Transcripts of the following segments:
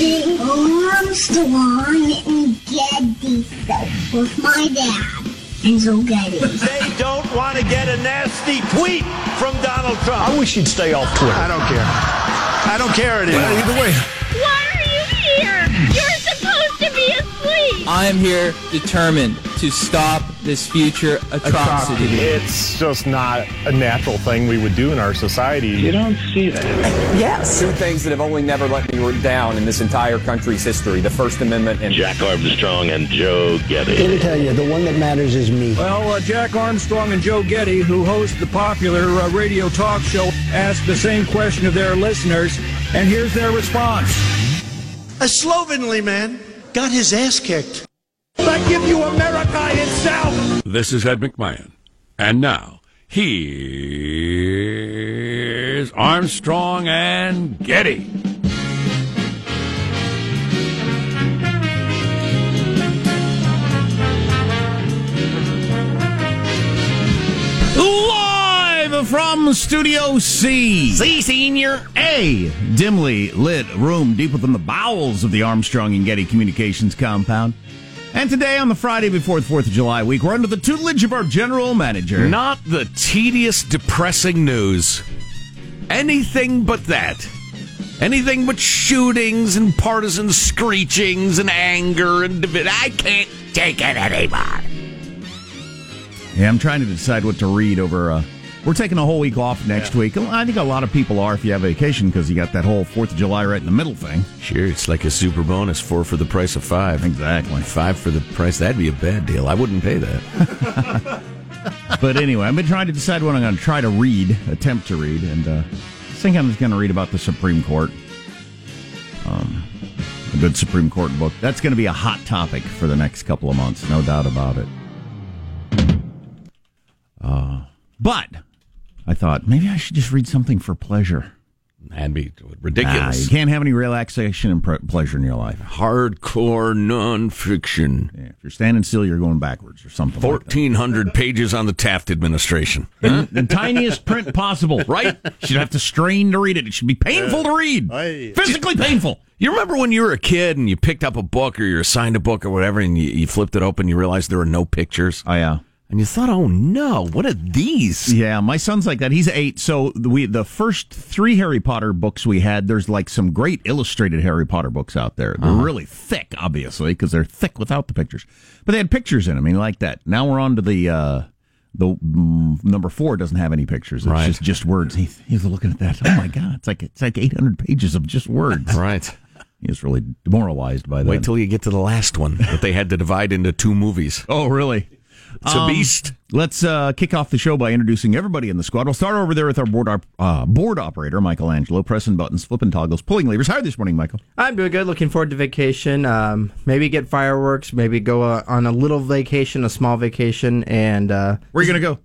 watching Armstrong and Getty Show with my dad, Enzo Getty. They don't want to get a nasty tweet from Donald Trump. I wish you'd stay off Twitter. I don't care. I don't care anymore. either way. I am here determined to stop this future atrocity. It's just not a natural thing we would do in our society. You don't see that. Yes. Two things that have only never let me down in this entire country's history the First Amendment and Jack Armstrong and Joe Getty. Let me tell you, the one that matters is me. Well, uh, Jack Armstrong and Joe Getty, who host the popular uh, radio talk show, asked the same question of their listeners, and here's their response. A slovenly man got his ass kicked. I give you America itself. This is Ed McMahon. And now, here's Armstrong and Getty. From Studio C. C, Senior. A dimly lit room deep within the bowels of the Armstrong and Getty Communications compound. And today, on the Friday before the 4th of July week, we're under the tutelage of our general manager. Not the tedious, depressing news. Anything but that. Anything but shootings and partisan screechings and anger and divi- I can't take it anymore. Yeah, I'm trying to decide what to read over. Uh, we're taking a whole week off next week. I think a lot of people are if you have vacation because you got that whole Fourth of July right in the middle thing. Sure, it's like a super bonus, four for the price of five. Exactly. Five for the price. That'd be a bad deal. I wouldn't pay that. but anyway, I've been trying to decide what I'm going to try to read, attempt to read, and uh, I think I'm just going to read about the Supreme Court. Um, a good Supreme Court book. That's going to be a hot topic for the next couple of months, no doubt about it. Uh, but I thought maybe I should just read something for pleasure. That'd be ridiculous. Nah, you can't have any relaxation and pre- pleasure in your life. Hardcore nonfiction. Yeah, if you're standing still, you're going backwards or something. Fourteen hundred like pages on the Taft administration. In the tiniest print possible, right? You should have to strain to read it. It should be painful to read, physically painful. You remember when you were a kid and you picked up a book or you're assigned a book or whatever, and you, you flipped it open, and you realized there were no pictures. Oh yeah. And you thought, oh no, what are these? Yeah, my son's like that. He's eight. So we the first three Harry Potter books we had. There's like some great illustrated Harry Potter books out there. They're uh-huh. really thick, obviously, because they're thick without the pictures. But they had pictures in them. I mean, like that. Now we're on to the uh, the mm, number four doesn't have any pictures. It's right. just just words. He, he's looking at that. Oh my god, it's like it's like 800 pages of just words. right. He was really demoralized by that. Wait till you get to the last one that they had to divide into two movies. Oh, really? It's a beast. Um, let's uh, kick off the show by introducing everybody in the squad. We'll start over there with our board op- uh, board operator, Michelangelo, pressing buttons, flipping toggles, pulling levers. How are you this morning, Michael? I'm doing good. Looking forward to vacation. Um, maybe get fireworks. Maybe go uh, on a little vacation, a small vacation, and uh, where are you going to go?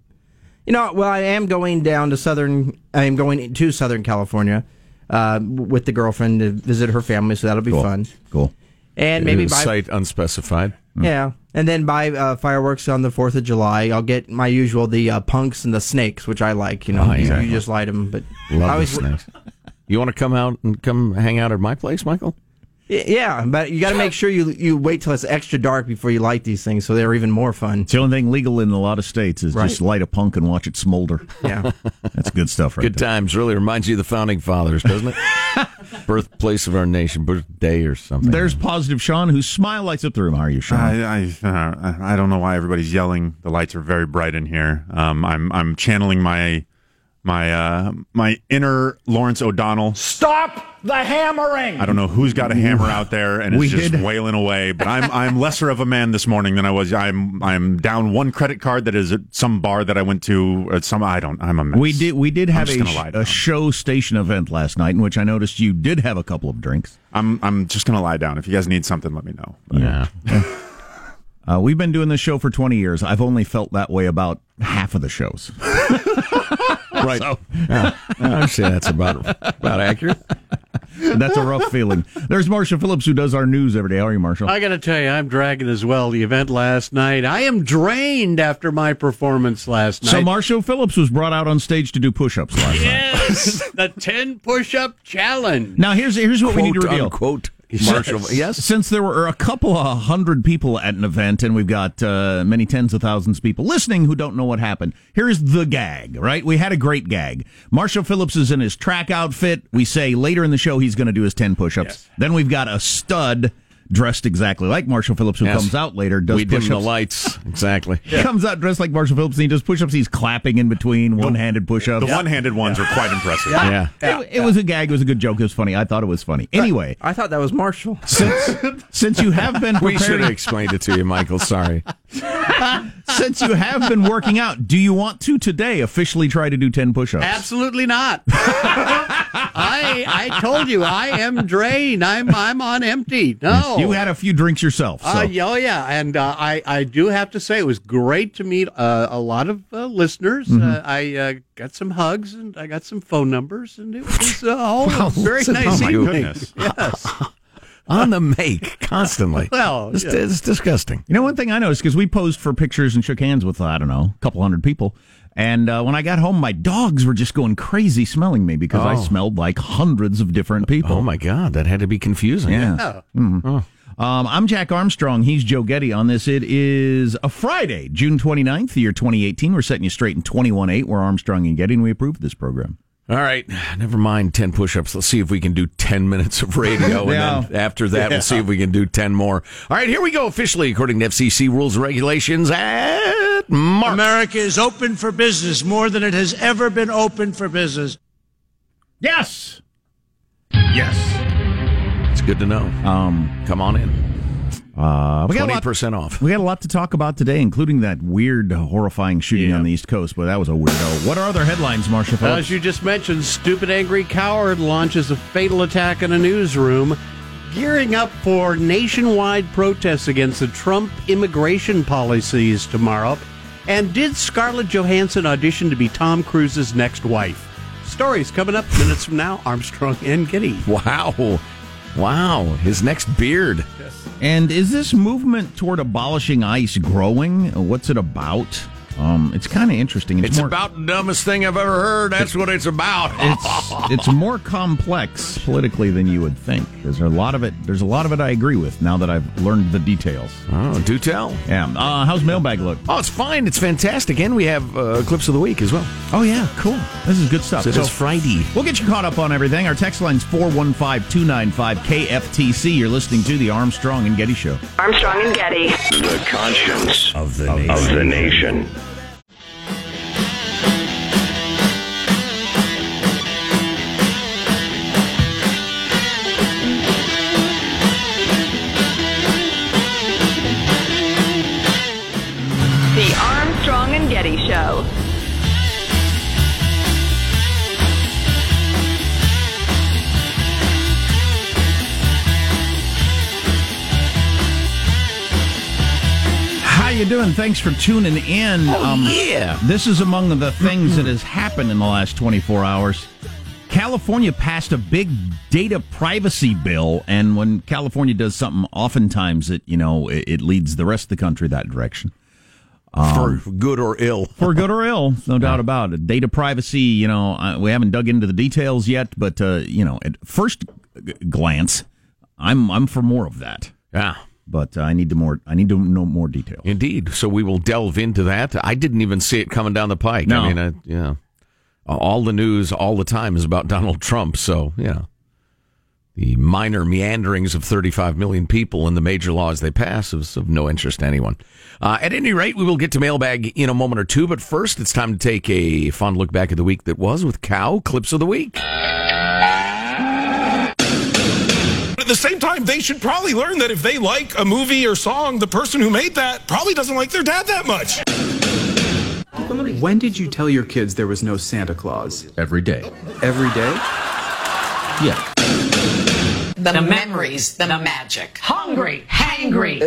You know, well, I am going down to southern. I am going to Southern California uh, with the girlfriend to visit her family, so that'll be cool. fun. Cool. And maybe buy, site unspecified. Yeah, and then buy uh, fireworks on the Fourth of July. I'll get my usual the uh, punks and the snakes, which I like. You know, Oh, you- exactly. you just light them. But Love I the always, snakes. You want to come out and come hang out at my place, Michael? yeah, but you got to make sure you you wait till it's extra dark before you light these things, so they're even more fun. It's the only thing legal in a lot of states is Right. just light a punk and watch it smolder. Yeah. That's good stuff, right? Good there. times. Really reminds you of the founding fathers, doesn't it? Birthplace of our nation, birthday or something. There's positive Sean, whose smile lights up the room. How are you, Sean? I I, uh, I don't know why everybody's yelling. The lights are very bright in here. Um, I'm I'm channeling my my uh, my inner Lawrence O'Donnell. Stop the hammering! I don't know who's got a hammer out there and We it's just did- wailing away. But I'm I'm lesser of a man this morning than I was. I'm I'm down one credit card that is at some bar that I went to. At some I don't. I'm a mess. we did we did have a, gonna a show station event last night in which I noticed you did have a couple of drinks. I'm I'm just gonna lie down. If you guys need something, let me know. yeah. Uh, we've been doing this show for 20 years. I've only felt that way about half of the shows. right. I'm sure that's about about accurate. That's a rough feeling. There's Marshall Phillips, who does our news every day. How are you, Marshall? I got to tell you, I'm dragging as well. The event last night, I am drained after my performance last night. So Marshall Phillips was brought out on stage to do push-ups last night. yes, the 10 push-up challenge. Now here's here's what we need to Quote, reveal. unquote. Marshall, yes. Since there were a couple of hundred people at an event, and we've got uh, many tens of thousands of people listening who don't know what happened, here's the gag, right? We had a great gag. Marshall Phillips is in his track outfit. We say later in the show he's going to do his 10 push ups. Then we've got a stud dressed exactly like Marshall Phillips who Yes. comes out later, does we dim push the ups. lights. Exactly. He comes out dressed like Marshall Phillips and he does push ups. He's clapping in between, one handed push ups. The one-handed ones are quite impressive. Yeah. It, it was a gag. It was a good joke. It was funny. I thought it was funny. Anyway, I thought that was Marshall. since since you have been We should have explained it to you, Michael. Sorry. since you have been working out, do you want to today officially try to do ten push-ups? Absolutely not. I I told you I am drained. I'm I'm on empty. No, You had a few drinks yourself. So. Uh, oh yeah, and uh, I I do have to say it was great to meet uh, a lot of uh, listeners. Mm-hmm. Uh, I uh, got some hugs and I got some phone numbers, and it was uh, all a very listen, nice oh my evening. goodness. Yes. On the make constantly. Well, it's, yeah. it's disgusting. You know, one thing I noticed because we posed for pictures and shook hands with I don't know a couple hundred people, and uh, when I got home, my dogs were just going crazy smelling me because I Oh. smelled like hundreds of different people. Oh my God, that had to be confusing. Yeah. Mhm. Um, I'm Jack Armstrong. He's Joe Getty on this. It is a Friday, June 29th, the year 2018. We're setting you straight in 21.8. We're Armstrong and Getty, and we approve this program. All right, never mind 10 push ups. Let's see if we can do 10 minutes of radio. Yeah. And then after that, we'll see if we can do 10 more. All right, here we go officially, according to FCC rules and regulations at Mark. America is open for business more than it has ever been open for business. Yes. Yes. It's good to know. Um, Come on in. Uh, we got a lot 20% off. We got a lot to talk about today, including that weird, horrifying shooting on the East Coast. But that was a weirdo. What are other headlines? Phillips? As you just mentioned, stupid angry coward launches a fatal attack in a newsroom, gearing up for nationwide protests against the Trump immigration policies tomorrow. And did Scarlett Johansson audition to be Tom Cruise's next wife? Stories coming up minutes from now. Armstrong and Getty. Wow. Wow. His next beard. And is this movement toward abolishing ICE growing? What's it about? Um, it's kind of interesting. It's more, about the dumbest thing I've ever heard. That's what it's about. it's it's more complex politically than you would think. There's a lot of it. There's a lot of it I agree with now that I've learned the details. Oh, do tell. Yeah. Uh, how's mailbag look? Oh, it's fine. It's fantastic. And we have uh, clips of the week as well. Oh yeah, cool. This is good stuff. So it is Friday. We'll get you caught up on everything. Our text line's 415-295-KFTC. You're listening to the Armstrong and Getty Show. Armstrong and Getty. The conscience of the nation. Of the nation. You doing? Thanks for tuning in. Oh, yeah. This is among the things that has happened in the last 24 hours. California passed a big data privacy bill, and when California does something, oftentimes it you know it, it leads the rest of the country that direction. For good or ill. for good or ill, no doubt about it. Data privacy, you know, we haven't dug into the details yet, but uh, you know, at first glance, I'm I'm for more of that. Yeah. But uh, I need to more. I need to know more details. Indeed. So we will delve into that. I didn't even see it coming down the pike. No. I mean, I, yeah. All the news all the time is about Donald Trump. So, yeah. The minor meanderings of 35 million people and the major laws they pass is of no interest to anyone. Uh, at any rate, we will get to mailbag in a moment or two. But first, it's time to take a fun look back at the week that was with Cow Clips of the Week. At the same time, they should probably learn that if they like a movie or song, the person who made that probably doesn't like their dad that much. When did you tell your kids there was no Santa Claus? Every day. Every day? Yeah. The, memories, the magic. Hungry, hangry.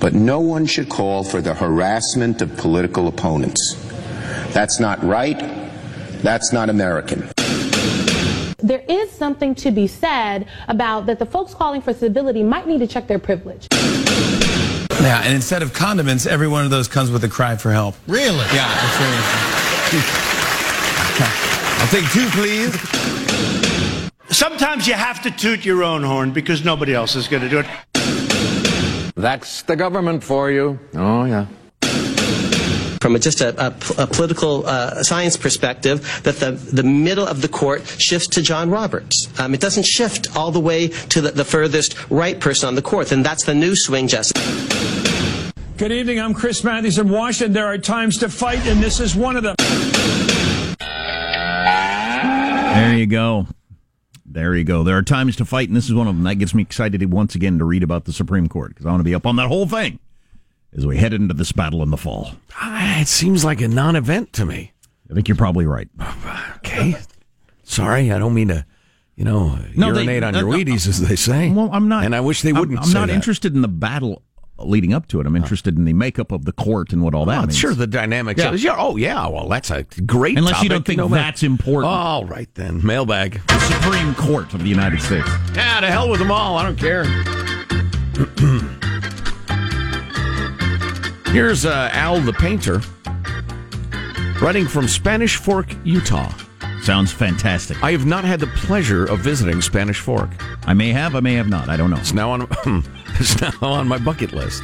But no one should call for the harassment of political opponents. That's not right. That's not American. There is something to be said about that the folks calling for civility might need to check their privilege. Yeah, and instead of condiments, every one of those comes with a cry for help. Really? Yeah, it's really I'll take two, please. Sometimes you have to toot your own horn because nobody else is going to do it. That's the government for you. Oh, yeah. From a, just a, a, a political uh, science perspective, that the, the middle of the court shifts to John Roberts. Um, it doesn't shift all the way to the, the furthest right person on the court, and that's the new swing justice. Good evening. I'm Chris Matthews in Washington. There are times to fight, and this is one of them. There you go. There you go. There are times to fight, and this is one of them. That gets me excited once again to read about the Supreme Court because I want to be up on that whole thing as we head into this battle in the fall. Ah, It seems like a non-event to me. I think you're probably right. Okay. Sorry, I don't mean to, you know, No, they- urinate on uh, your uh, Wheaties, as they say. Well, I'm not. And I wish they I'm- wouldn't I'm, say not that. interested in the battle leading up to it. I'm interested in the makeup of the court and what all that Oh, means. sure, the dynamics. Yeah. Yeah. yeah. Oh, yeah. Well, that's a great. Unless you don't think No that's important. All right then, mailbag. The Supreme Court of the United States. Yeah, to hell with them all. I don't care. Here's uh, Al the painter, writing from Spanish Fork, Utah. Sounds fantastic. I have not had the pleasure of visiting Spanish Fork. I may have, I may have not. I don't know. It's now on. it's now on my bucket list.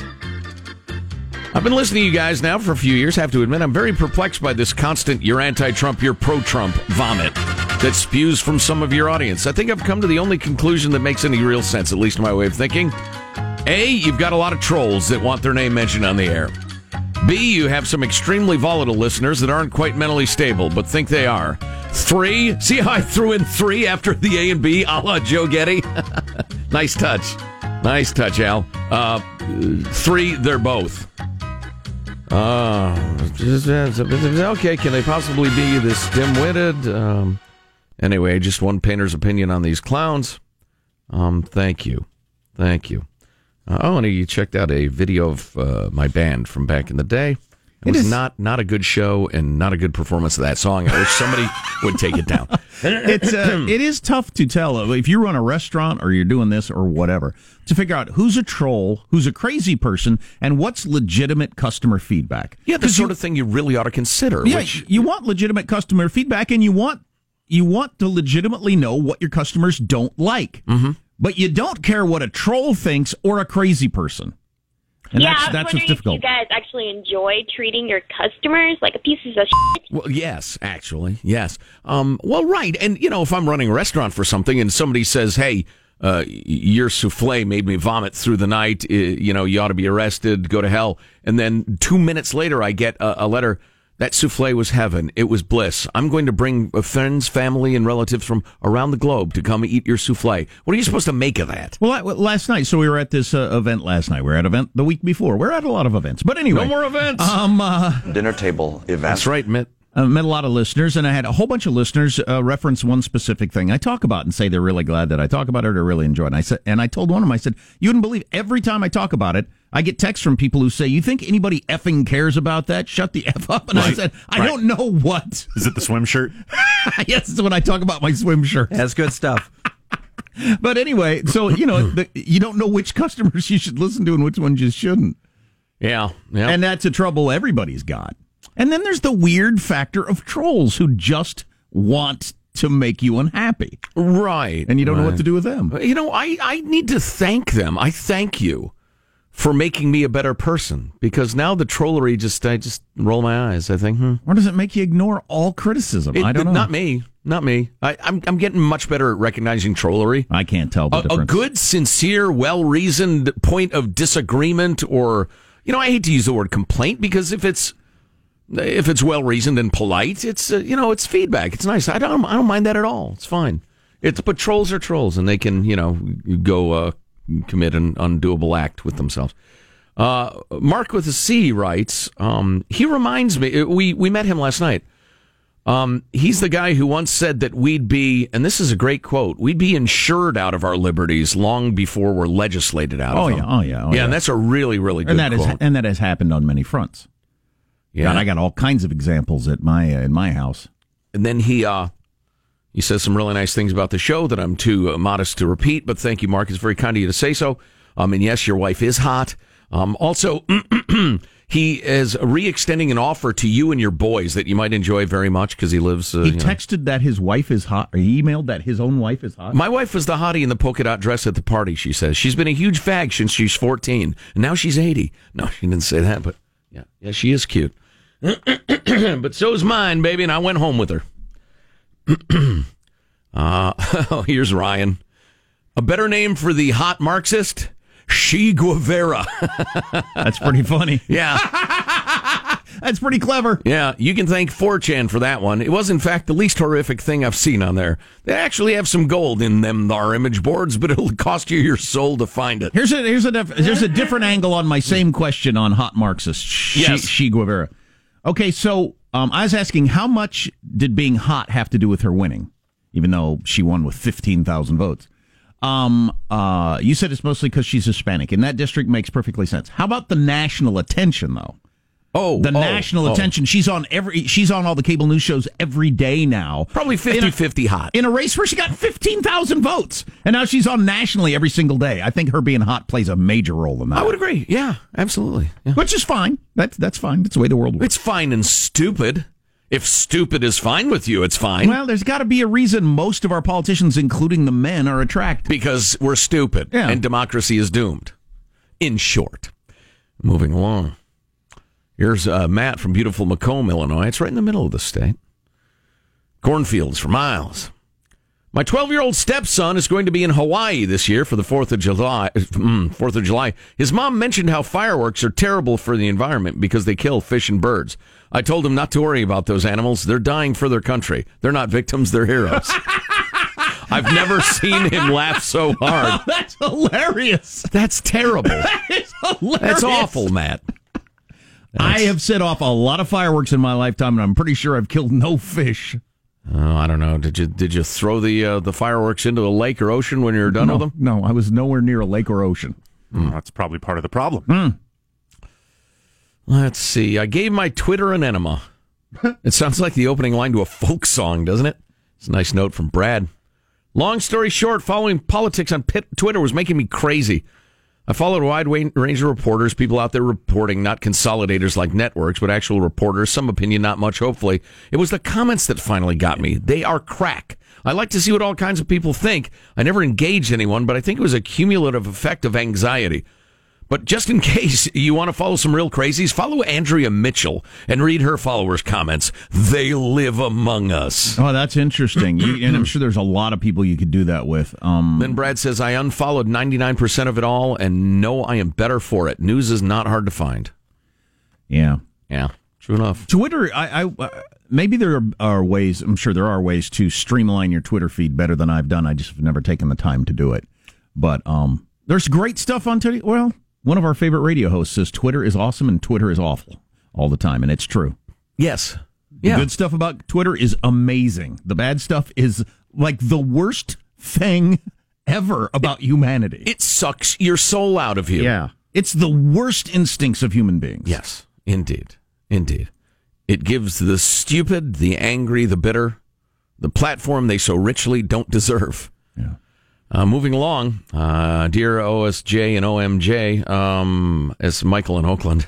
I've been listening to you guys now for a few years. Have to admit, I'm very perplexed by this constant "you're anti-Trump, you're pro-Trump" vomit that spews from some of your audience. I think I've come to the only conclusion that makes any real sense, at least in my way of thinking. A, you've got a lot of trolls that want their name mentioned on the air. B, you have some extremely volatile listeners that aren't quite mentally stable, but think they are. Three, see how I threw in three after the A and B, a la Joe Getty? nice touch. Nice touch, Al. Uh, three, they're both. Uh, okay, can they possibly be this dim-witted? Um, anyway, just one painter's opinion on these clowns. Um, thank you. Thank you. Uh, oh, and you checked out a video of uh, my band from back in the day. It, It was is- not not a good show and not a good performance of that song. I wish somebody would take it down. it's uh, it is tough to tell uh, if you run a restaurant or you're doing this or whatever to figure out who's a troll, who's a crazy person, and what's legitimate customer feedback. Yeah, the sort of thing you really ought to consider. Yeah, which, you want legitimate customer feedback, and you want you want to legitimately know what your customers don't like, mm-hmm. But you don't care what a troll thinks or a crazy person. And yeah, that's, that's what's difficult. if you guys actually enjoy treating your customers like a pieces of shit. Well, yes, actually, yes. Um, well, right, and you know, if I'm running a restaurant for something, and somebody says, "Hey, uh, your souffle made me vomit through the night," uh, you know, you ought to be arrested, go to hell. And then two minutes later, I get a, a letter. That souffle was heaven. It was bliss. I'm going to bring uh, friends, family, and relatives from around the globe to come eat your souffle. What are you supposed to make of that? Well, I- well, last night, so we were at this uh, event last night. We were at an event the week before. We're at a lot of events, but anyway, No more events. Um, uh, Dinner table event. That's right, Mitt. I met a lot of listeners, and I had a whole bunch of listeners uh, reference one specific thing I talk about and say they're really glad that I talk about it or really enjoy it. And I said, and I told one of them, I said, you wouldn't believe every time I talk about it, I get texts from people who say, "You think anybody effing cares about that? Shut the f up." And I said, "I Right. don't know what." Is it the swim shirt? yes, it's when I talk about my swim shirt. That's good stuff. But anyway, so you know, the, you don't know which customers you should listen to and which ones you shouldn't. Yeah, yeah. And that's a trouble everybody's got. And then there's the weird factor of trolls who just want to make you unhappy. Right. And you don't know what to do with them. You know, I, I need to thank them. I thank you for making me a better person because now the trollery just I just roll my eyes. I think, hmm. Or does it make you ignore all criticism? It- I don't know. Not me. Not me. I, I'm I'm getting much better at recognizing trollery. I can't tell the A, a good, sincere, well reasoned point of disagreement, or you know, I hate to use the word complaint because if it's if it's well reasoned and polite, it's uh, you know, it's feedback. It's nice. I don't I don't mind that at all. It's fine. It's but trolls are trolls, and they can you know go uh, commit an undoable act with themselves. Uh, Mark with a C writes. Um, he reminds me. We we met him last night. Um, he's the guy who once said that we'd be, and this is a great quote, we'd be insured out of our liberties long before we're legislated out Oh, of yeah. them. Oh, yeah. Oh, yeah, yeah. and that's a really, really good and that is quote. and that has happened on many fronts. Yeah. God, I got all kinds of examples at my uh, in my house. And then he uh, he says some really nice things about the show that I'm too uh, modest to repeat. But thank you, Mark. It's very kind of you to say so. Um, and yes, your wife is hot. Um, also, He is re-extending an offer to you and your boys that you might enjoy very much because he lives. Uh, He you know. texted that his wife is hot, or he emailed that his own wife is hot. My wife was the hottie in the polka dot dress at the party, she says. She's been a huge fag since she's 14, and now she's 80. No, she didn't say that, but yeah, yeah, she is cute. but so's mine, baby, and I went home with her. uh, oh, here's Ryan. A better name for the hot Marxist? She Guevara. That's pretty funny. Yeah. That's pretty clever. Yeah, you can thank 4chan for that one. It was, in fact, the least horrific thing I've seen on there. They actually have some gold in them, our image boards, but it'll cost you your soul to find it. Here's a here's a def- here's a different angle on my same question on hot Marxist. She, Yes. she Guevara. Okay, so um, I was asking how much did being hot have to do with her winning, even though she won with fifteen thousand votes. Um, uh, you said it's mostly because she's Hispanic, and that district makes perfectly sense. How about the national attention, though? Oh, the oh, national oh. attention. She's on every. She's on all the cable news shows every day now. Probably 50-50 hot. in a race where she got fifteen thousand votes, and now she's on nationally every single day. I think her being hot plays a major role in that. I would agree. Yeah, absolutely. Yeah. which is fine. That's that's fine. That's the way the world works. It's fine and stupid. If stupid is fine with you, it's fine. Well, there's got to be a reason most of our politicians, including the men, are attracted. because we're stupid Yeah. and democracy is doomed. In short, moving along. Here's uh, Matt from beautiful Macomb, Illinois. It's right in the middle of the state. Cornfields for miles. My 12 year old stepson is going to be in Hawaii this year for the 4th of July. mm, 4th of July. His mom mentioned how fireworks are terrible for the environment because they kill fish and birds. I told him not to worry about those animals. They're dying for their country. They're not victims, they're heroes. I've never seen him laugh so hard. That's hilarious. That's terrible. It's hilarious. That's awful, Matt. I have set off a lot of fireworks in my lifetime, and I'm pretty sure I've killed no fish. Oh, I don't know. Did you did you throw the uh, the fireworks into the lake or ocean when you were done no, with them? No, I was nowhere near a lake or ocean. Mm, That's probably part of the problem. Hmm. Let's see. I gave my Twitter an enema. it sounds like the opening line to a folk song, doesn't it? It's a nice note from Brad. Long story short, following politics on Twitter was making me crazy. I followed a wide range of reporters, people out there reporting, not consolidators like networks, but actual reporters, some opinion, not much, hopefully. It was the comments that finally got me. They are crack. I like to see what all kinds of people think. I never engaged anyone, but I think it was a cumulative effect of anxiety. But just in case you want to follow some real crazies, follow Andrea Mitchell and read her followers' comments. They live among us. Oh, that's interesting. You, and I'm sure there's a lot of people you could do that with. Um, Then Brad says, I unfollowed 99% of it all and know I am better for it. News is not hard to find. yeah. Yeah, true enough. Twitter, I, I uh, maybe there are, are ways. I'm sure there are ways to streamline your Twitter feed better than I've done. I just have never taken the time to do it. But um, there's great stuff on Twitter. Well, one of our favorite radio hosts says Twitter is awesome and Twitter is awful all the time, and it's true. Yes. The Yeah. good stuff about Twitter is amazing. The bad stuff is like the worst thing ever about humanity. It sucks your soul out of you. yeah, it's the worst instincts of human beings. Yes, indeed. Indeed. It gives the stupid, the angry, the bitter, the platform they so richly don't deserve. Yeah. Uh, moving along, uh, dear OSJ and OMJ, um, as Michael in Oakland,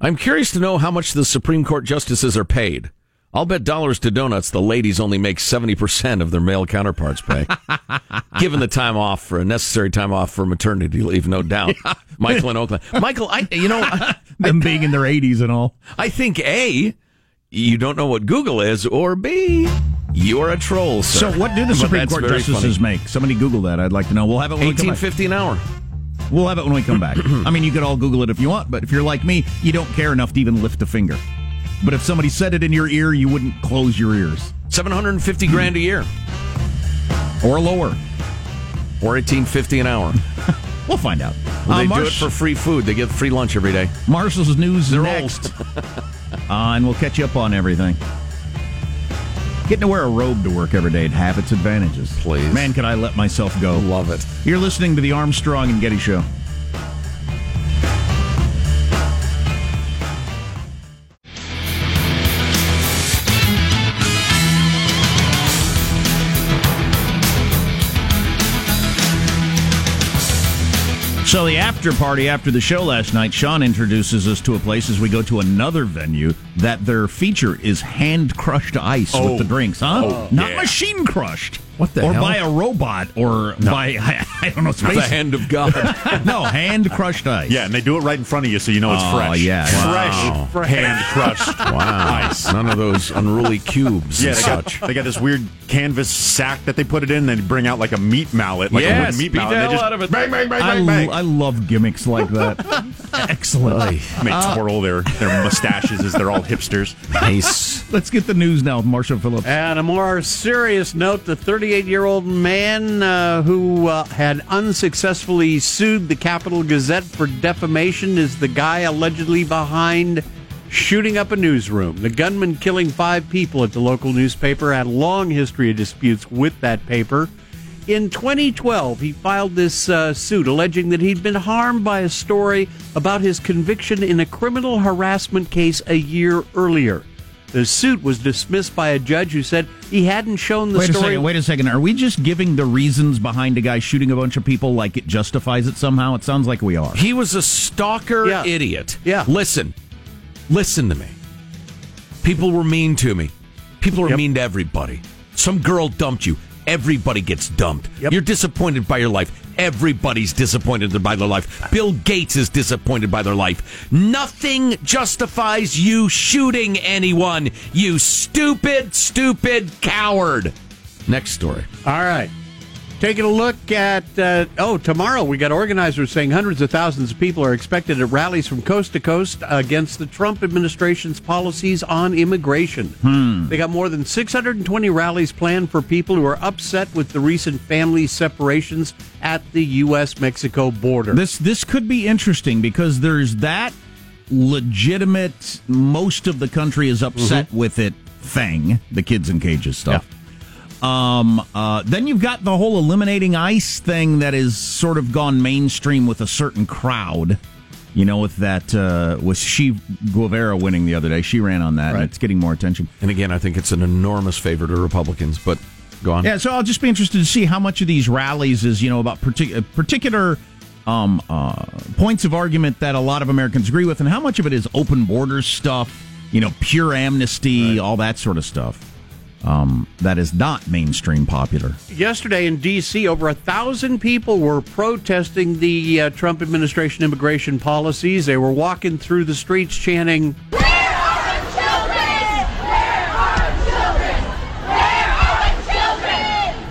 I'm curious to know how much the Supreme Court justices are paid. I'll bet dollars to donuts the ladies only make 70% of their male counterparts pay. Given the time off for a necessary time off for maternity leave, no doubt. Michael in Oakland. Michael, I, you know, I, Them being in their 80s and all. I think A, you don't know what Google is, or B, you're a troll. Sir. So, what do the Supreme Court justices funny. make? Somebody Google that. I'd like to know. We'll have it when we come Eighteen back. fifty an hour. We'll have it when we come back. I mean, you could all Google it if you want, but if you're like me, you don't care enough to even lift a finger. But if somebody said it in your ear, you wouldn't close your ears. Seven hundred and fifty grand a year, Or lower. or eighteen fifty an hour. We'll find out. Well, they Uh, do it for free food. They get free lunch every day. Marshall's news They're next. uh, and we'll catch you up on everything. Getting to wear a robe to work every day would have its advantages. Please. Man, could I let myself go. Love it. You're listening to the Armstrong and Getty Show. So the after party after the show last night, Sean introduces us to a place as we go to another venue that their feature is hand crushed ice Oh. with the drinks, huh? Oh, Not yeah. machine crushed. What the or hell? by a robot or by I, don't know space. The hand of God. no, hand crushed ice. Yeah, and they do it right in front of you, so you know it's fresh. Oh, fresh. yeah. Wow. fresh, hand crushed Wow. ice. None of those unruly cubes Yeah, and they got, they got this weird canvas sack that they put it in. They bring out like a meat mallet, like a Yes, wooden meat beat mallet. the they just out of it. Bang, bang, bang, I, bang, bang. I love gimmicks like that. Excellent. And they uh, twirl their, their mustaches as they're all hipsters. Nice. Let's get the news now with Marshall Phillips. And a more serious note the 38 year old man uh, who uh, had unsuccessfully sued the Capital Gazette for defamation is the guy allegedly behind shooting up a newsroom. The gunman killing five people at the local newspaper had a long history of disputes with that paper. In 2012, he filed this uh, suit alleging that he'd been harmed by a story about his conviction in a criminal harassment case a year earlier. The suit was dismissed by a judge who said he hadn't shown the Wait a story. second. Wait a second. Are we just giving the reasons behind a guy shooting a bunch of people like it justifies it somehow? It sounds like we are. He was a stalker Yeah. idiot. Yeah. Listen, listen to me. People were mean to me. People are Yep. mean to everybody. Some girl dumped you. Everybody gets dumped. Yep. You're disappointed by your life. Everybody's disappointed by their life. Bill Gates is disappointed by their life. Nothing justifies you shooting anyone, you stupid, stupid coward. Next story. All right. Taking a look at, uh, oh, tomorrow we got organizers saying hundreds of thousands of people are expected at rallies from coast to coast against the Trump administration's policies on immigration. They got more than 620 rallies planned for people who are upset with the recent family separations at the U.S. Mexico border. This this could be interesting because there's that legitimate. Most of the country is upset Mm-hmm. with it thing, the kids in cages stuff. Um, uh, then you've got the whole eliminating ICE thing that is sort of gone mainstream with a certain crowd. You know, with that, uh, with she Guevara winning the other day, she ran on that, and it's getting more attention. And again, I think it's an enormous favor to Republicans, but go on. Yeah, so I'll just be interested to see how much of these rallies is, you know, about partic- uh, particular um, uh, points of argument that a lot of Americans agree with, and how much of it is open borders stuff, you know, pure amnesty, all that sort of stuff. Um, that is not mainstream popular. Yesterday in D.C., over a thousand people were protesting the uh, Trump administration immigration policies. They were walking through the streets chanting,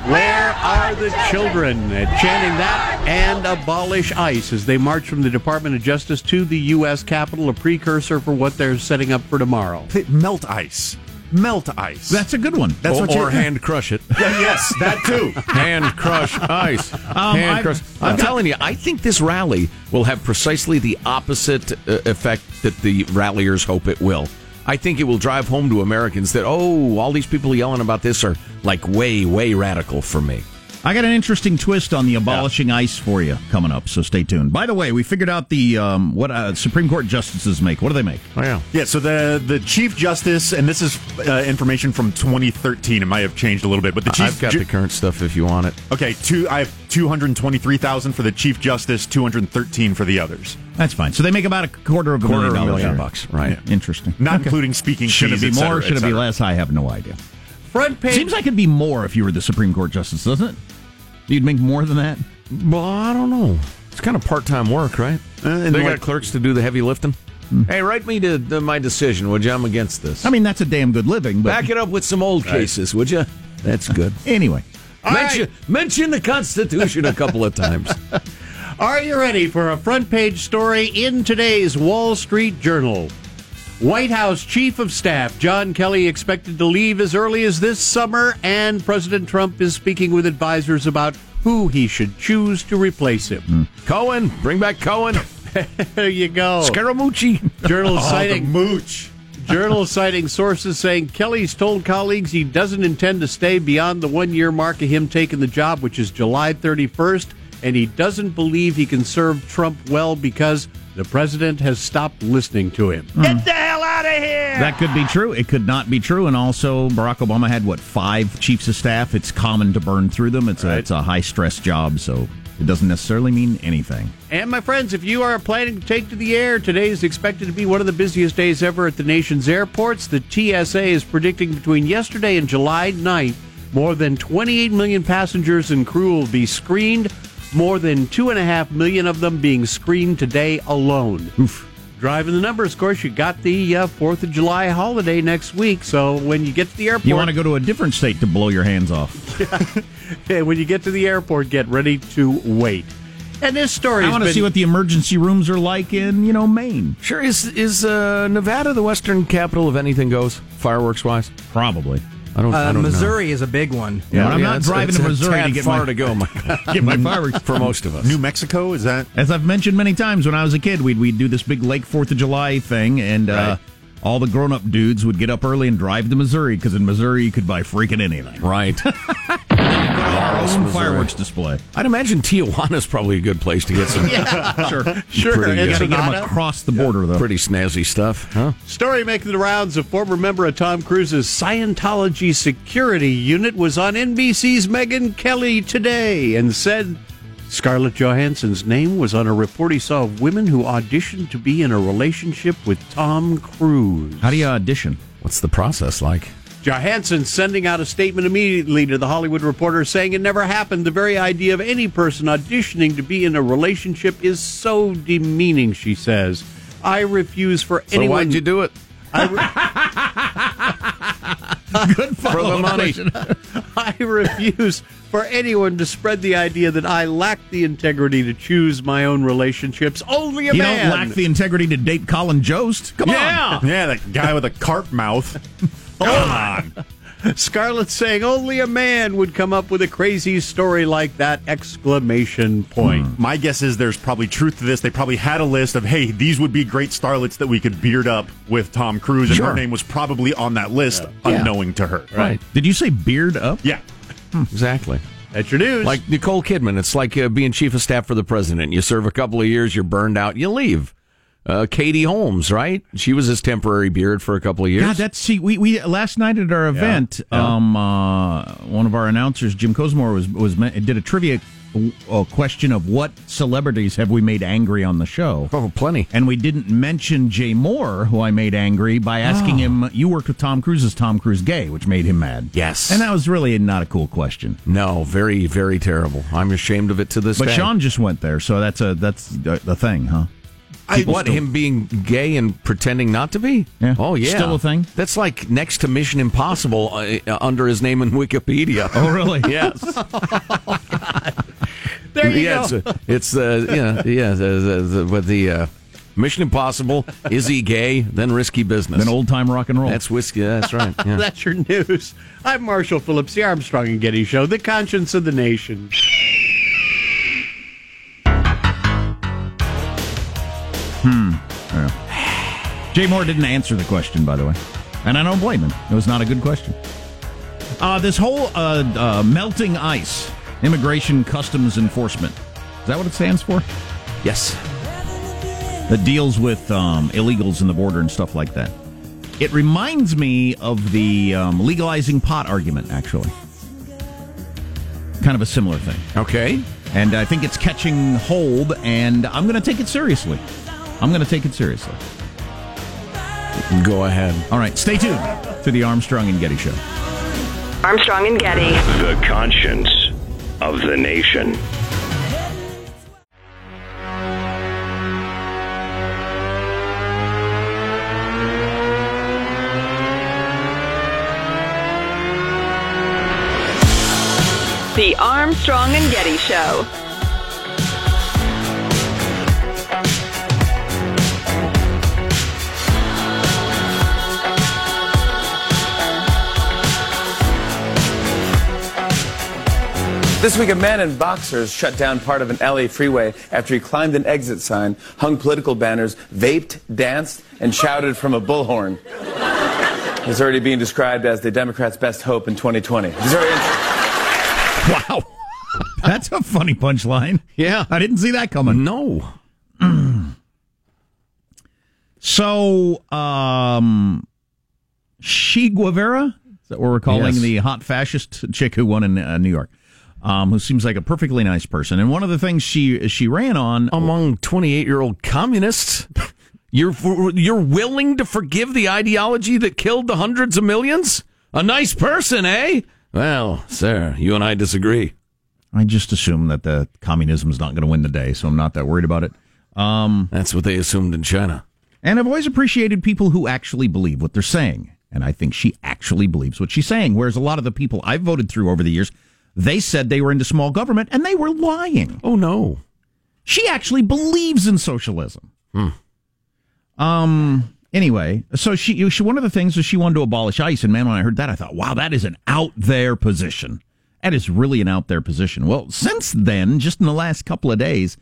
Where are the children? Uh, chanting that and abolish ICE as they march from the Department of Justice to the U.S. Capitol, a precursor for what they're setting up for tomorrow. Melt ice. Melt ice. That's a good one. That's or, what or hand crush it. Yeah, yes, that too. hand crush ice. hand I've- crush. I'm telling you, I think this rally will have precisely the opposite uh, effect that the ralliers hope it will. I think it will drive home to Americans that oh, all these people yelling about this are like way, way radical for me. I got an interesting twist on the abolishing ICE for you coming up, so stay tuned. By the way, we figured out the um, what uh, Supreme Court justices make. What do they make? Oh yeah, Yeah, so the the Chief Justice, and this is uh, information from 2013. It might have changed a little bit, but the Chief I've got Ju- the current stuff if you want it. Okay, two. I have 223,000 for the Chief Justice, 213 for the others. That's fine. So they make about a quarter of a Quarter million of a dollars million year. bucks, right. Yeah, interesting. Not Okay. including speaking Should it be more? cetera, should it be less? I have no idea. Front page. Seems like it'd be more if you were the Supreme Court justice, doesn't it? You'd make more than that. Well, I don't know. It's kind of part time work, right? Uh, and they like- got clerks to do the heavy lifting. Hey, write me to, to my decision, would you? I'm against this. I mean, that's a damn good living. But Back it up with some old cases, would you? That's good. anyway, mention, mention the Constitution a couple of times. Are you ready for a front page story in today's Wall Street Journal? White House Chief of Staff John Kelly expected to leave as early as this summer, and President Trump is speaking with advisors about who he should choose to replace him. Hmm. Cohen, bring back Cohen. there you go. Scaramucci. Journal Oh, the citing mooch. Journal citing sources saying Kelly's told colleagues he doesn't intend to stay beyond the one year mark of him taking the job, which is July 31st, and he doesn't believe he can serve Trump well because the president has stopped listening to him. Get here! That could be true. It could not be true. And also, Barack Obama had what five chiefs of staff. It's common to burn through them. It's a it's a high stress job. So It doesn't necessarily mean anything. And my friends, if you are planning to take to the air, today is expected to be one of the busiest days ever at the nation's airports. The TSA is predicting between yesterday and July 9th, more than 28 million passengers and crew will be screened, more than 2.5 million of them being screened today alone. Driving the numbers, of course, you got the uh, 4th of July holiday next week, so when you get to the airport. You want to go to a different state to blow your hands off. Yeah, when you get to the airport, get ready to wait. And this story I want to see what the emergency rooms are like in, you know, Maine. Sure. Is is uh, Nevada the western capital of anything goes fireworks wise? Probably. I don't. I Uh, don't Missouri is a big one. Yeah, but I'm not it's- driving it's to Missouri to get far my to go, my get my fireworks for most of us. New Mexico is that? As I've mentioned many times, when I was a kid, we'd we'd do this big Lake Fourth of July thing, and uh, all the grown up dudes would get up early and drive to Missouri because in Missouri you could buy freaking anything. Right. Our own Missouri. fireworks display. I'd imagine Tijuana's probably a good place to get some. Yeah, sure, Sure, Pretty, You got to get them across the border, though. Pretty snazzy stuff, huh? Story making the rounds. A former member of Tom Cruise's Scientology security unit was on NBC's Megyn Kelly today and said Scarlett Johansson's name was on a report he saw of women who auditioned to be in a relationship with Tom Cruise. How do you audition? What's the process like? Johansson sending out a statement immediately to the Hollywood Reporter saying it never happened. The very idea of any person auditioning to be in a relationship is so demeaning, she says. I refuse for So anyone. why'd you do it? Good For the money. I refuse for anyone to spread the idea that I lack the integrity to choose my own relationships. Only a You man. don't lack the integrity to date Colin Jost. Come on. yeah. Yeah, that guy with a carp mouth. Come on. Scarlett saying only a man would come up with a crazy story like that! Exclamation point. My guess is there's probably truth to this. They probably had a list of, hey, these would be great starlets that we could beard up with Tom Cruise, and Sure. her name was probably on that list, unknowing to her. Right. Did you say beard up? Yeah. Exactly. That's your news. Like Nicole Kidman, it's like uh, being chief of staff for the president. You serve a couple of years, you're burned out, you leave. Uh, Katie Holmes, right? She was his temporary beard for a couple of years. God, that's see. We, we last night at our event, Yeah. um, uh, one of our announcers, Jim Cosmore, was was did a trivia uh, question of what celebrities have we made angry on the show. oh, plenty. And we didn't mention Jay Mohr, who I made angry by asking him, "You worked with Tom Cruise? Is Tom Cruise gay?" Which made him mad. Yes. and that was really not a cool question. No, very, very terrible. I'm ashamed of it to this day. But day. Sean just went there, so that's a that's the thing, huh? I, what him being gay and pretending not to be? Yeah. Oh yeah, Still a thing? That's like next to Mission Impossible uh, uh, under his name in Wikipedia. Oh, really? yes. there you yeah, go. It's, it's uh, yeah, yeah. The, the, the, but the uh, Mission Impossible is he gay? Then risky business. Then old time rock and roll. That's whiskey. That's right. Yeah. That's your news. I'm Marshall Phillips, the Armstrong and Getty Show, the conscience of the nation. Jay Mohr didn't answer the question, by the way, and I don't blame him. It was not a good question. Uh, this whole uh, uh, melting ice, immigration customs enforcement, is that what it stands for? yes. That deals with um, illegals in the border and stuff like that. It reminds me of the um, legalizing pot argument, actually. Kind of a similar thing. Okay. And I think it's catching hold, and I'm going to take it seriously. I'm going to take it seriously. Go ahead. All right, stay tuned to the Armstrong and Getty Show. Armstrong and Getty. The conscience of the nation. The Armstrong and Getty Show. This week, a man in boxers shut down part of an LA freeway after he climbed an exit sign, hung political banners, vaped, danced, and shouted from a bullhorn. He's already being described as the Democrats' best hope in 2020. He's very interesting. Wow. That's a funny punchline. Yeah. I didn't see that coming. No. So, um, She Guevara, is that what we're calling Yes. the hot fascist chick who won in uh, New York? Um, who seems like a perfectly nice person. And one of the things she she ran on among 28 year old communists. You're you're willing to forgive the ideology that killed the hundreds of millions? A nice person, eh? Well, sir, you and I disagree. I just assume that the communism is not going to win the day, so I'm not that worried about it. Um, That's what they assumed in China. And I've always appreciated people who actually believe what they're saying. And I think she actually believes what she's saying. Whereas a lot of the people I've voted through over the years, they said they were into small government and they were lying. Oh, no. She actually believes in socialism. Hmm. Um. Anyway, so she, she one of the things was she wanted to abolish ICE, and man, when I heard that, I thought, wow, that is an out there position. That is really an out there position. Well, since then, just in the last couple of days,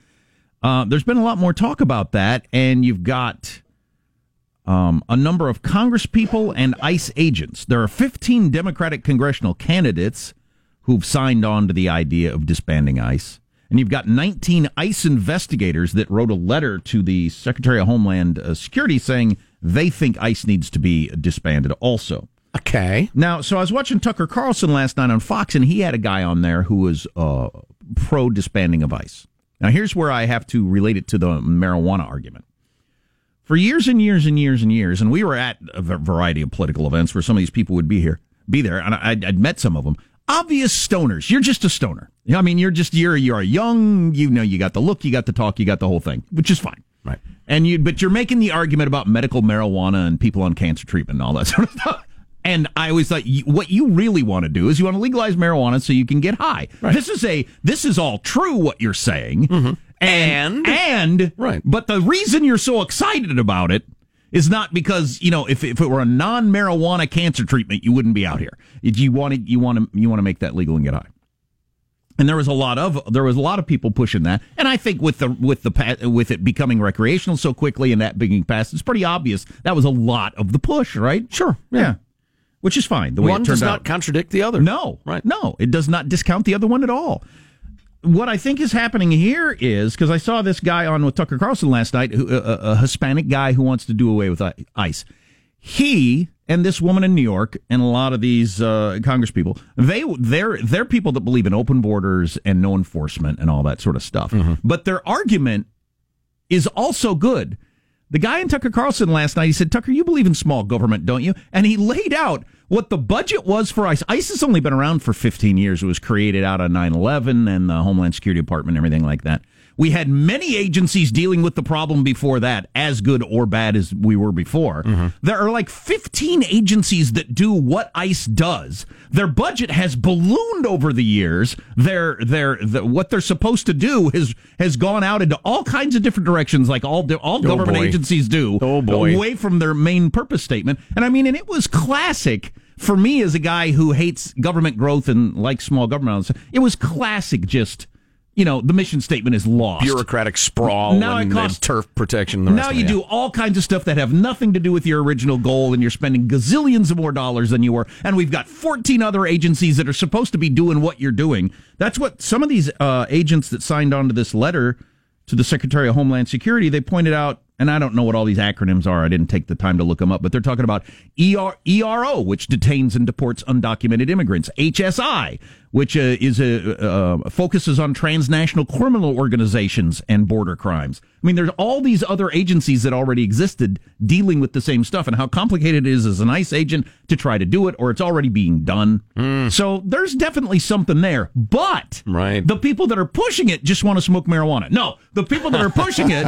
uh, there's been a lot more talk about that, and you've got um, a number of Congress people and ICE agents. There are 15 Democratic congressional candidates who've signed on to the idea of disbanding ICE. And you've got 19 ICE investigators that wrote a letter to the Secretary of Homeland uh, Security saying they think ICE needs to be disbanded also. Okay. Now, so I was watching Tucker Carlson last night on Fox, and he had a guy on there who was uh, pro disbanding of ICE. Now, here's where I have to relate it to the marijuana argument. For years and years and years and years, and we were at a variety of political events where some of these people would be here, be there, and I'd, I'd met some of them. Obvious stoners. You're just a stoner. I mean, you're just you're you're young. You know, you got the look, you got the talk, you got the whole thing, which is fine. Right. And you, but you're making the argument about medical marijuana and people on cancer treatment and all that sort of stuff. And I always thought you, what you really want to do is you want to legalize marijuana so you can get high. This is a this is all true what you're saying, mm-hmm. and and right. But the reason you're so excited about it is not because you know if if it were a non marijuana cancer treatment you wouldn't be out here. You want to you want to you want to make that legal and get high. And there was a lot of there was a lot of people pushing that, and I think with the with the with it becoming recreational so quickly and that being passed, it's pretty obvious that was a lot of the push, right? Sure, yeah, which is fine. The way One it turned does not out. contradict the other. No, right? No, it does not discount the other one at all. What I think is happening here is because I saw this guy on with Tucker Carlson last night, who, a, a Hispanic guy who wants to do away with ICE. He and this woman in New York and a lot of these uh, Congress people, they they're they're people that believe in open borders and no enforcement and all that sort of stuff. But their argument is also good. The guy in Tucker Carlson last night, he said, Tucker, you believe in small government, don't you? And he laid out what the budget was for ICE. ICE has only been around for 15 years. It was created out of 9 11 and the Homeland Security Department and everything like that. We had many agencies dealing with the problem before that, as good or bad as we were before. Mm-hmm. There are like 15 agencies that do what ICE does. Their budget has ballooned over the years. Their their the, what they're supposed to do has has gone out into all kinds of different directions, like all all oh, government boy. agencies do. Oh, boy. away from their main purpose statement. And I mean, and it was classic for me as a guy who hates government growth and likes small government. It was classic, just. You know, the mission statement is lost. Bureaucratic sprawl Now it and, costs- and turf protection. The rest now you it, do all kinds of stuff that have nothing to do with your original goal, and you're spending gazillions of more dollars than you were. And we've got 14 other agencies that are supposed to be doing what you're doing. That's what some of these uh, agents that signed on to this letter to the Secretary of Homeland Security they pointed out. And I don't know what all these acronyms are. I didn't take the time to look them up, but they're talking about ER, ERO, which detains and deports undocumented immigrants. HSI, which uh, is a uh, focuses on transnational criminal organizations and border crimes. I mean, there's all these other agencies that already existed dealing with the same stuff, and how complicated it is as an ICE agent to try to do it, or it's already being done. So there's definitely something there. But right. the people that are pushing it just want to smoke marijuana. No, the people that are pushing it,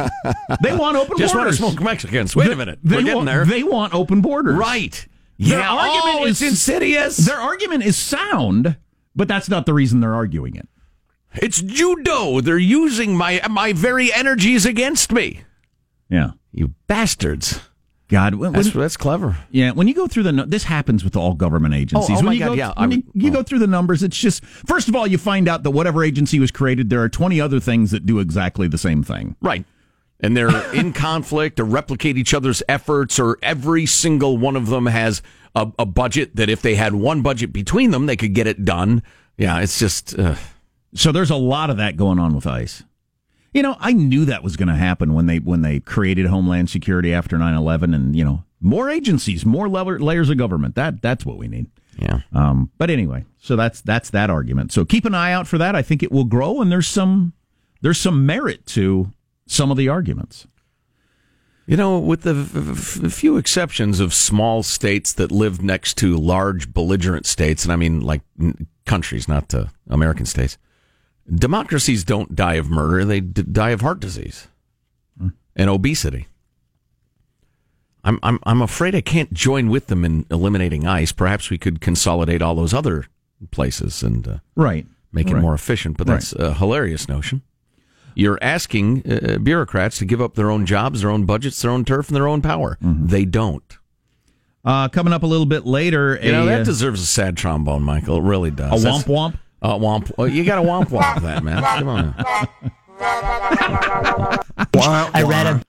they want open Just want to smoke Mexicans. Wait They- a minute. They We're getting want, there. They want open borders. Right. Their Yeah. Oh, argument Oh, is it's insidious. Their argument is sound, but that's not the reason they're arguing it. It's judo. They're using my my very energies against me. Yeah. You bastards. God, when, That's, that's clever. yeah. When you go through the, this happens with all government oh, agencies. Oh, oh when my you God, go, yeah, When I you, you go through the numbers, it's just first of all, you find out that whatever agency was created, there are twenty other things that do exactly the same thing. Right. And they're in conflict or replicate each other's efforts, or every single one of them has a, a budget that if they had one budget between them, they could get it done. Yeah, it's just. Uh, So there's a lot of that going on with ICE. You know, I knew that was going to happen when they when they created Homeland Security after 9/11 and, you know, more agencies, more level, layers of government. That that's what we need. Yeah. Um, but anyway, so that's that's that argument. So keep an eye out for that. I think it will grow, and there's some there's some merit to some of the arguments. You know, with the f- few exceptions of small states that live next to large belligerent states, and I mean like n- countries, not uh, American states, democracies don't die of murder; they d- die of heart disease and obesity. I'm I'm I'm afraid I can't join with them in eliminating ICE. Perhaps we could consolidate all those other places and uh, Right. make it Right. more efficient. But that's a hilarious notion. You're asking uh, bureaucrats to give up their own jobs, their own budgets, their own turf, and their own power. They don't. Uh, coming up a little bit later, You know that uh, deserves a sad trombone, Michael. It really does. A That's- womp womp? A womp. Well, you got to womp womp that, man. Come on. I read a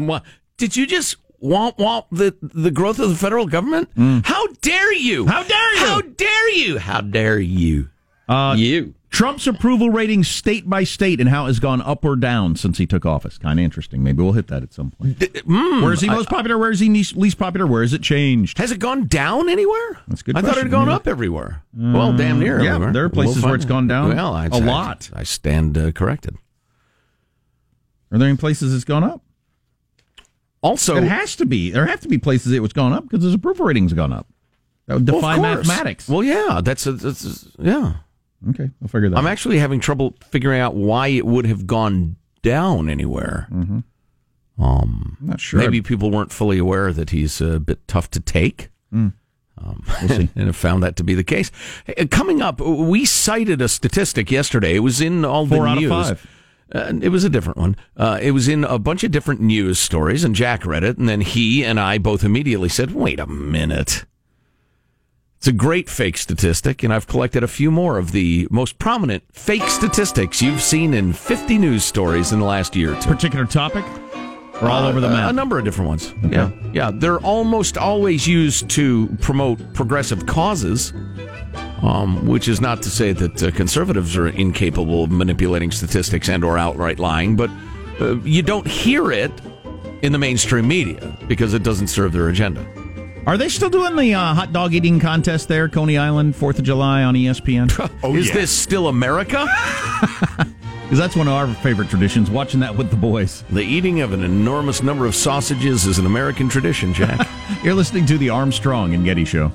What? Did you just womp womp the the growth of the federal government? How dare you? Mm. How dare you? How dare you? How dare you? Uh, you. Trump's approval rating state by state and how it has gone up or down since he took office. Kind of interesting. Maybe we'll hit that at some point. mm, where is he I- most popular? Where is he least, least popular? Where has it changed? Has it gone down anywhere? That's a good. I thought it had question. gone up everywhere. well, damn near. yeah, everywhere. there are places We'll where it's gone down Well, I, a I- lot. I stand uh, corrected. Are there any places it's gone up? Also, it has to be. There have to be places it was gone up because his approval rating's gone up. That would Well, defy course. mathematics. Well, yeah, that's, a, that's a- yeah. Okay, I'll figure that. I'm out. actually having trouble figuring out why it would have gone down anywhere. Mm-hmm. Um, not sure. Maybe people weren't fully aware that he's a bit tough to take. Mm. Um, and have found that to be the case. Hey, Coming up, we cited a statistic yesterday. It was in all the Four of news. five. Uh, it was a different one. Uh, it was in a bunch of different news stories, and Jack read it, and then he and I both immediately said, "Wait a minute." It's a great fake statistic, and I've collected a few more of the most prominent fake statistics you've seen in 50 news stories in the last year or two. Particular topic or all Uh, over the map? A number of different ones. Yeah, yeah. They're almost always used to promote progressive causes, um, which is not to say that uh, conservatives are incapable of manipulating statistics and/or outright lying, but uh, you don't hear it in the mainstream media because it doesn't serve their agenda. Are they still doing the uh, hot dog eating contest there, Coney Island, Fourth of July on ESPN? oh, is this still America? Because that's one of our favorite traditions. Watching that with the boys. The eating of an enormous number of sausages is an American tradition, Jack. You're listening to the Armstrong and Getty Show.